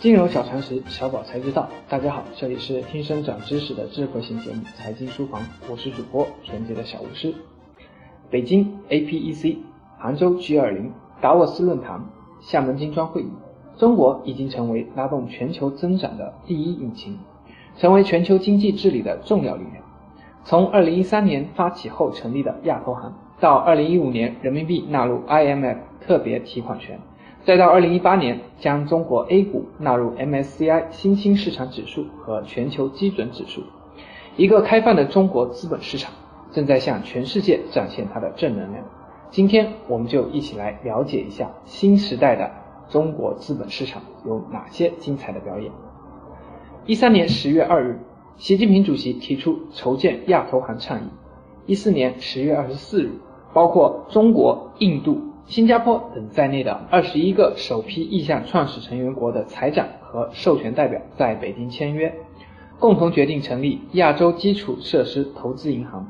金融小常识，小宝才知道。大家好，这里是听声长知识的智慧型节目《财经书房》，我是主播纯洁的小巫师。北京 APEC、杭州 G20、达沃斯论坛、厦门金砖会议，中国已经成为拉动全球增长的第一引擎，成为全球经济治理的重要力量。从2013年发起后成立的亚投行，到2015年人民币纳入 IMF 特别提款权。再到二零一八年，将中国 A 股纳入 MSCI 新兴市场指数和全球基准指数，一个开放的中国资本市场正在向全世界展现它的正能量。今天，我们就一起来了解一下新时代的中国资本市场有哪些精彩的表演。一三年十月二日，习近平主席提出筹建亚投行倡议。一四年十月二十四日，包括中国、印度。新加坡等在内的二十一个首批意向创始成员国的财长和授权代表在北京签约，共同决定成立亚洲基础设施投资银行。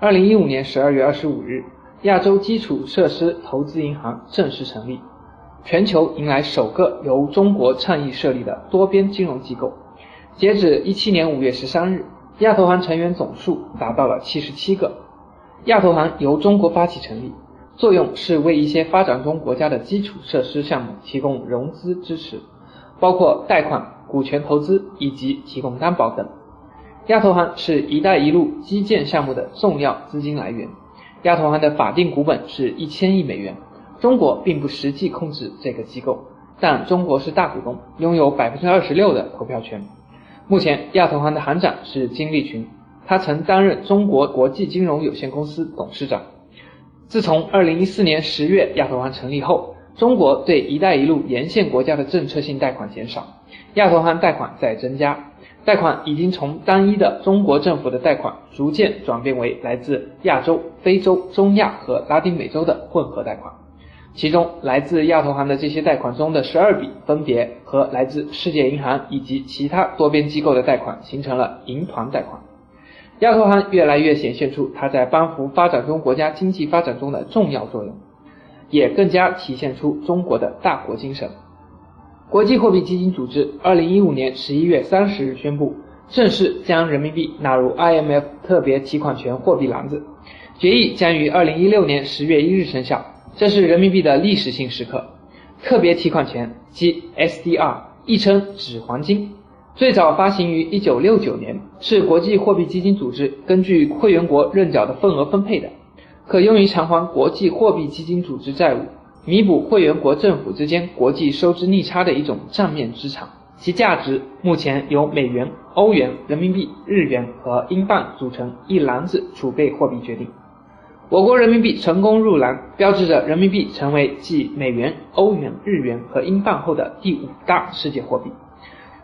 二零一五年十二月二十五日，亚洲基础设施投资银行正式成立，全球迎来首个由中国倡议设立的多边金融机构。截止一七年五月十三日，亚投行成员总数达到了七十七个。亚投行由中国发起成立。作用是为一些发展中国家的基础设施项目提供融资支持，包括贷款、股权投资以及提供担保等。亚投行是一带一路基建项目的重要资金来源。亚投行的法定股本是一千亿美元。中国并不实际控制这个机构，但中国是大股东，拥有百分之二十六的投票权。目前，亚投行的行长是金立群，他曾担任中国国际金融有限公司董事长。自从二零一四年十月亚投行成立后，中国对“一带一路”沿线国家的政策性贷款减少，亚投行贷款在增加，贷款已经从单一的中国政府的贷款，逐渐转变为来自亚洲、非洲、中亚和拉丁美洲的混合贷款。其中，来自亚投行的这些贷款中的十二笔，分别和来自世界银行以及其他多边机构的贷款形成了银团贷款。亚投行越来越显现出它在帮扶发展中国家经济发展中的重要作用，也更加体现出中国的大国精神。国际货币基金组织二零一五年十一月三十日宣布，正式将人民币纳入 IMF 特别提款权货币篮子，决议将于二零一六年十月一日生效。这是人民币的历史性时刻。特别提款权即 SDR，亦称纸黄金。最早发行于一九六九年，是国际货币基金组织根据会员国认缴的份额分配的，可用于偿还国际货币基金组织债务，弥补会员国政府之间国际收支逆差的一种账面资产。其价值目前由美元、欧元、人民币、日元和英镑组成一篮子储备货币决定。我国人民币成功入篮，标志着人民币成为继美元、欧元、日元和英镑后的第五大世界货币。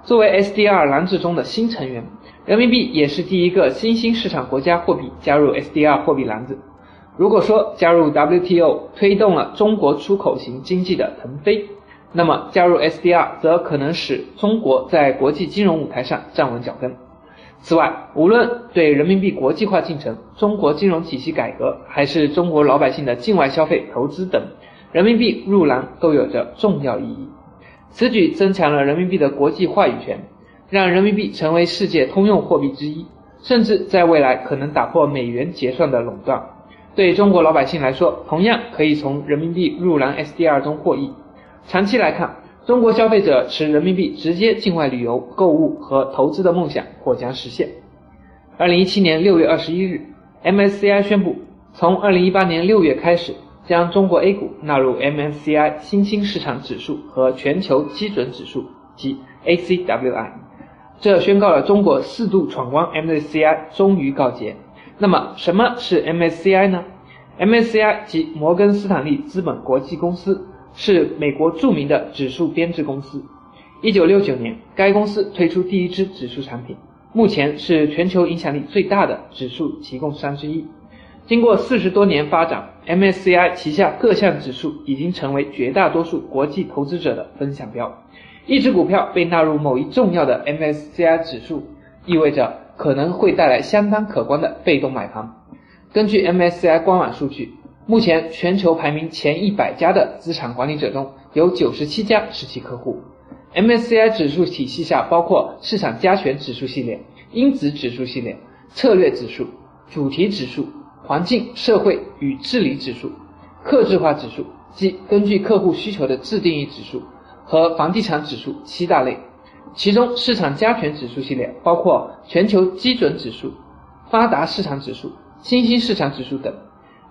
作为 SDR 篮子中的新成员，人民币也是第一个新兴市场国家货币加入 SDR 货币篮子。如果说加入 WTO 推动了中国出口型经济的腾飞，那么加入 SDR 则可能使中国在国际金融舞台上站稳脚跟。此外，无论对人民币国际化进程、中国金融体系改革，还是中国老百姓的境外消费、投资等，人民币入篮都有着重要意义。此举增强了人民币的国际话语权，让人民币成为世界通用货币之一，甚至在未来可能打破美元结算的垄断。对中国老百姓来说，同样可以从人民币入篮 SDR 中获益。长期来看，中国消费者持人民币直接境外旅游、购物和投资的梦想或将实现。二零一七年六月二十一日，MSCI 宣布，从二零一八年六月开始。将中国 A 股纳入 MSCI 新兴市场指数和全球基准指数及 ACWI，这宣告了中国四度闯关 MSCI 终于告捷。那么什么是 MSCI 呢？MSCI 即摩根斯坦利资本国际公司，是美国著名的指数编制公司。一九六九年，该公司推出第一支指数产品，目前是全球影响力最大的指数提供商之一。经过四十多年发展，MSCI 旗下各项指数已经成为绝大多数国际投资者的分享标。一只股票被纳入某一重要的 MSCI 指数，意味着可能会带来相当可观的被动买盘。根据 MSCI 官网数据，目前全球排名前一百家的资产管理者中有九十七家是其客户。MSCI 指数体系下包括市场加权指数系列、因子指数系列、策略指数、主题指数、环境、社会与治理指数、客制化指数，即根据客户需求的自定义指数和房地产指数七大类。其中，市场加权指数系列包括全球基准指数、发达市场指数、新兴市场指数等。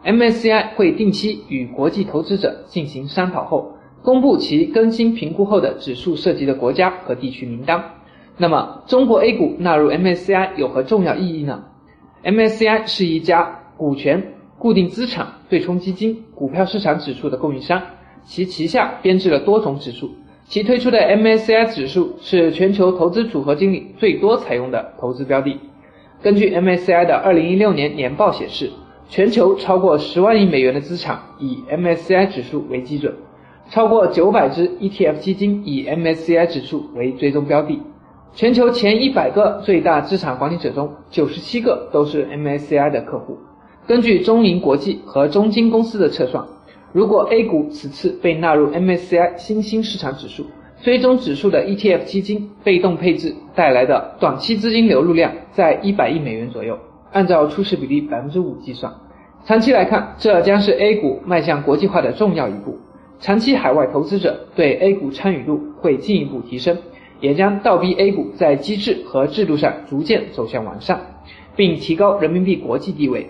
MSCI 会定期与国际投资者进行商讨后。公布其更新评估后的指数涉及的国家和地区名单。那么，中国 A 股纳入 MSCI 有何重要意义呢？MSCI 是一家股权、固定资产、对冲基金、股票市场指数的供应商，其旗下编制了多种指数。其推出的 MSCI 指数是全球投资组合经理最多采用的投资标的。根据 MSCI 的2016年年报显示，全球超过十万亿美元的资产以 MSCI 指数为基准。超过九百只 ETF 基金以 MSCI 指数为追踪标的，全球前一百个最大资产管理者中，九十七个都是 MSCI 的客户。根据中银国际和中金公司的测算，如果 A 股此次被纳入 MSCI 新兴市场指数，追踪指数的 ETF 基金被动配置带来的短期资金流入量在一百亿美元左右，按照初始比例百分之五计算，长期来看，这将是 A 股迈向国际化的重要一步。长期海外投资者对 A 股参与度会进一步提升，也将倒逼 A 股在机制和制度上逐渐走向完善，并提高人民币国际地位。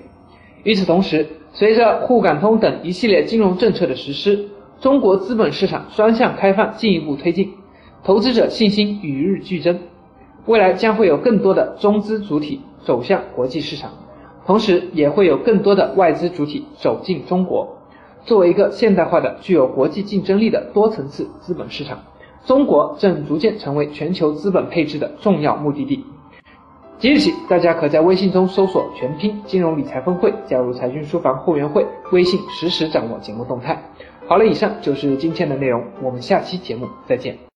与此同时，随着沪港通等一系列金融政策的实施，中国资本市场双向开放进一步推进，投资者信心与日俱增。未来将会有更多的中资主体走向国际市场，同时也会有更多的外资主体走进中国。作为一个现代化的、具有国际竞争力的多层次资本市场，中国正逐渐成为全球资本配置的重要目的地。即日起，大家可在微信中搜索“全拼金融理财峰会”，加入财讯书房会员会，微信实时掌握节目动态。好了，以上就是今天的内容，我们下期节目再见。